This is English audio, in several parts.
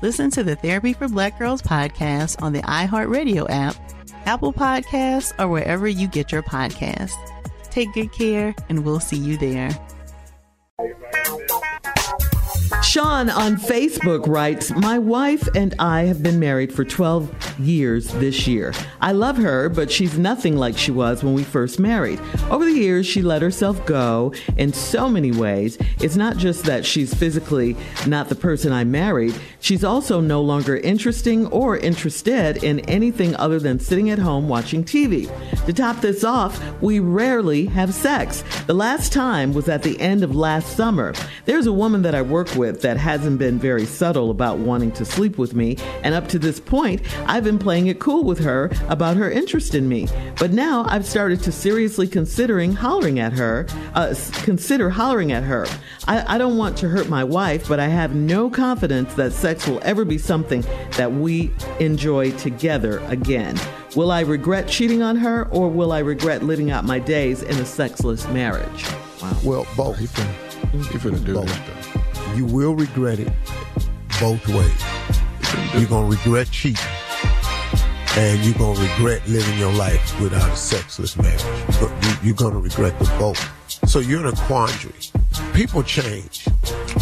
Listen to the Therapy for Black Girls podcast on the iHeartRadio app, Apple Podcasts, or wherever you get your podcasts. Take good care, and we'll see you there. Sean on Facebook writes, My wife and I have been married for 12 years this year. I love her, but she's nothing like she was when we first married. Over the years, she let herself go in so many ways. It's not just that she's physically not the person I married, she's also no longer interesting or interested in anything other than sitting at home watching TV. To top this off, we rarely have sex. The last time was at the end of last summer. There's a woman that I work with that hasn't been very subtle about wanting to sleep with me, and up to this point, I've been playing it cool with her about her interest in me. But now I've started to seriously considering hollering at her, uh, consider hollering at her. I, I don't want to hurt my wife, but I have no confidence that sex will ever be something that we enjoy together again. Will I regret cheating on her, or will I regret living out my days in a sexless marriage? Wow. Well, both. You finna, you finna do Both. this. You will regret it both ways. You're gonna regret cheating, and you're gonna regret living your life without a sexless marriage. But you- You're gonna regret the both. So you're in a quandary. People change.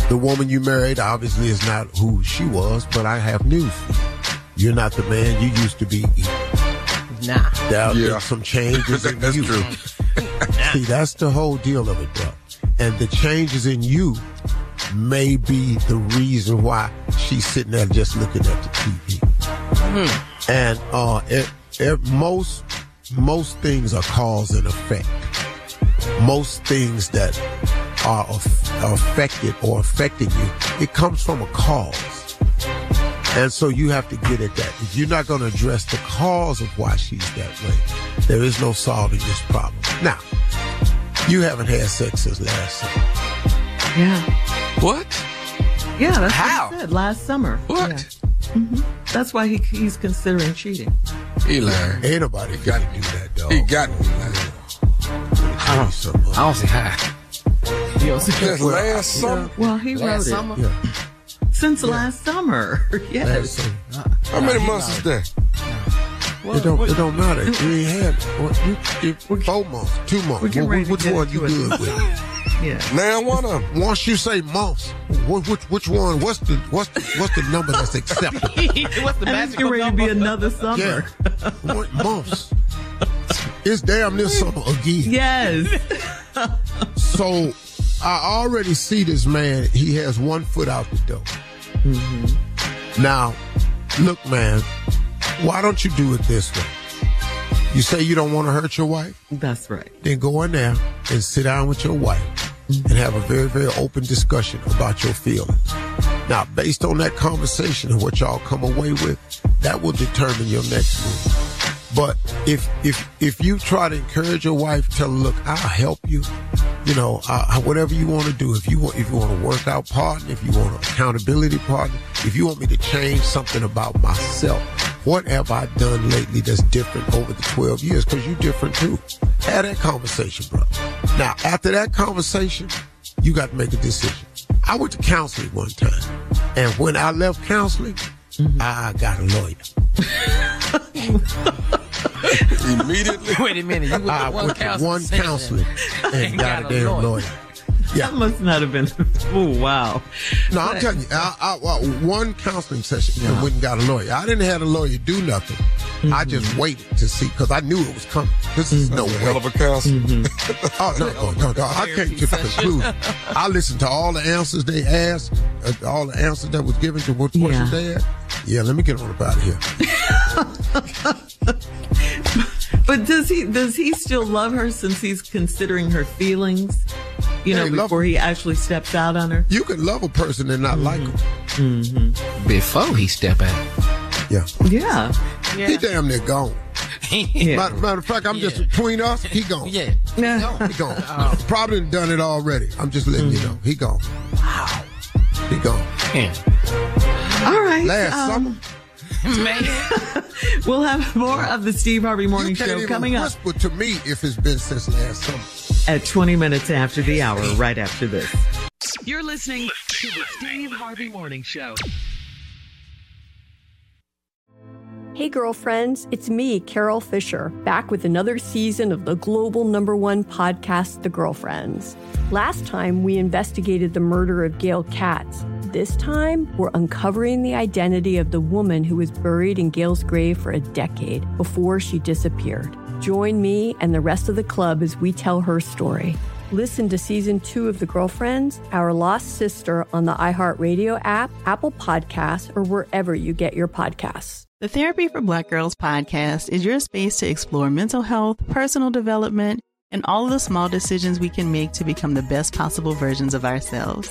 The woman you married obviously is not who she was, but I have news for you. You're not the man you used to be. Nah. There have Yeah. been some changes in That's you. true. See, that's the whole deal of it, bro. And the changes in you may be the reason why she's sitting there just looking at the TV. Hmm. And uh, it, it, most most things are cause and effect. Most things that are, aff- are affected or affecting you, it comes from a cause. And so you have to get at that. If you're not going to address the cause of why she's that way, there is no solving this problem. Now, you haven't had sex since last summer. Yeah. What? Yeah, that's How? what I said last summer. What? Yeah. That's why he, he's considering cheating. He lying. Ain't nobody got to do that, dog. He got me lying. I don't, I don't see how. You know, Just last summer. Well, he wrote last it summer. Yeah, since last summer. last yes. summer. How many months is that? It don't, it don't matter. You ain't had what, you, you, four months, two months. we're getting Wh- ready to which get one you into good with? Yeah. Now one of them. Once you say months, wh- which which one? What's the what's the what's the number that's acceptable? What's the And it's magical getting ready to be another summer. Yeah, What months. It's damn near summer again. Yes. So I already see this man. He has one foot out the door. Mm-hmm. Now, look, man. Why don't you do it this way? You say you don't want to hurt your wife? That's right. Then go in there and sit down with your wife and have a very, very open discussion about your feelings. Now, based on that conversation and what y'all come away with, that will determine your next move. But if if if you try to encourage your wife, tell her, look, I'll help you. You know, uh, whatever you want to do. If you want, if you want a workout partner, if you want an accountability partner, if you want me to change something about myself, what have I done lately that's different over the 12 years? Because you're different too. Have that conversation, bro. Now, after that conversation, you got to make a decision. I went to counseling one time, and when I left counseling, I got a lawyer. Immediately. Wait a minute. You went I to one went to one session counseling and and got, got a a damn lawyer. lawyer. Yeah. That must not have been. Oh wow. No, I'm telling you, I, I, well, one counseling session and went and got a lawyer. I didn't have a lawyer do nothing. I just waited to see because I knew it was coming. This is no way. Hell of a counselor. Oh no, no, no, no! I came to the conclusion. I listened to all the answers they asked, uh, all the answers that was given to what questions Yeah. they asked. Yeah, let me get on about here. But does he does he still love her since he's considering her feelings? You Yeah, know, he love before he actually steps out on her. You can love a person and not like them. Before he step out. Yeah. Yeah. he damn near gone. Yeah. Matter, matter of fact, I'm just between us. He gone. Yeah. Yeah. He gone. Oh. Probably done it already. I'm just letting you mm-hmm. know. He gone. Wow. He gone. Yeah. All right. Last um, summer, Man. We'll have more of the Steve Harvey Morning you can't Show even coming up whisper to me if it's been since last summer. at 20 minutes after the hour, right after this. You're listening to the Steve Harvey Morning Show. Hey, girlfriends, it's me, Carol Fisher, back with another season of the global number one podcast, The Girlfriends. Last time, we investigated the murder of Gail Katz. This time, we're uncovering the identity of the woman who was buried in Gail's grave for a decade before she disappeared. Join me and the rest of the club as we tell her story. Listen to season two of The Girlfriends, Our Lost Sister on the iHeartRadio app, Apple Podcasts, or wherever you get your podcasts. The Therapy for Black Girls podcast is your space to explore mental health, personal development, and all of the small decisions we can make to become the best possible versions of ourselves.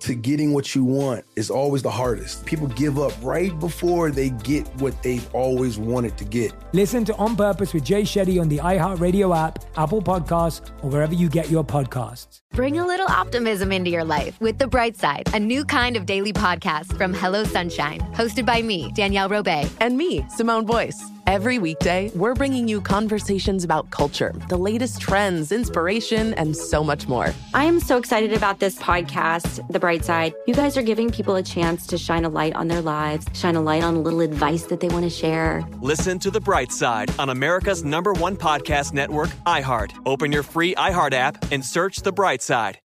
to getting what you want is always the hardest. People give up right before they get what they've always wanted to get. Listen to On Purpose with Jay Shetty on the iHeartRadio app, Apple Podcasts, or wherever you get your podcasts. Bring a little optimism into your life with The Bright Side, a new kind of daily podcast from Hello Sunshine, hosted by me, Danielle Robay. And me, Simone Boyce. Every weekday, we're bringing you conversations about culture, the latest trends, inspiration, and so much more. I am so excited about this podcast, The Bright Side. You guys are giving people a chance to shine a light on their lives, shine a light on a little advice that they want to share. Listen to The Bright Side on America's number one podcast network, iHeart. Open your free iHeart app and search The Bright Side.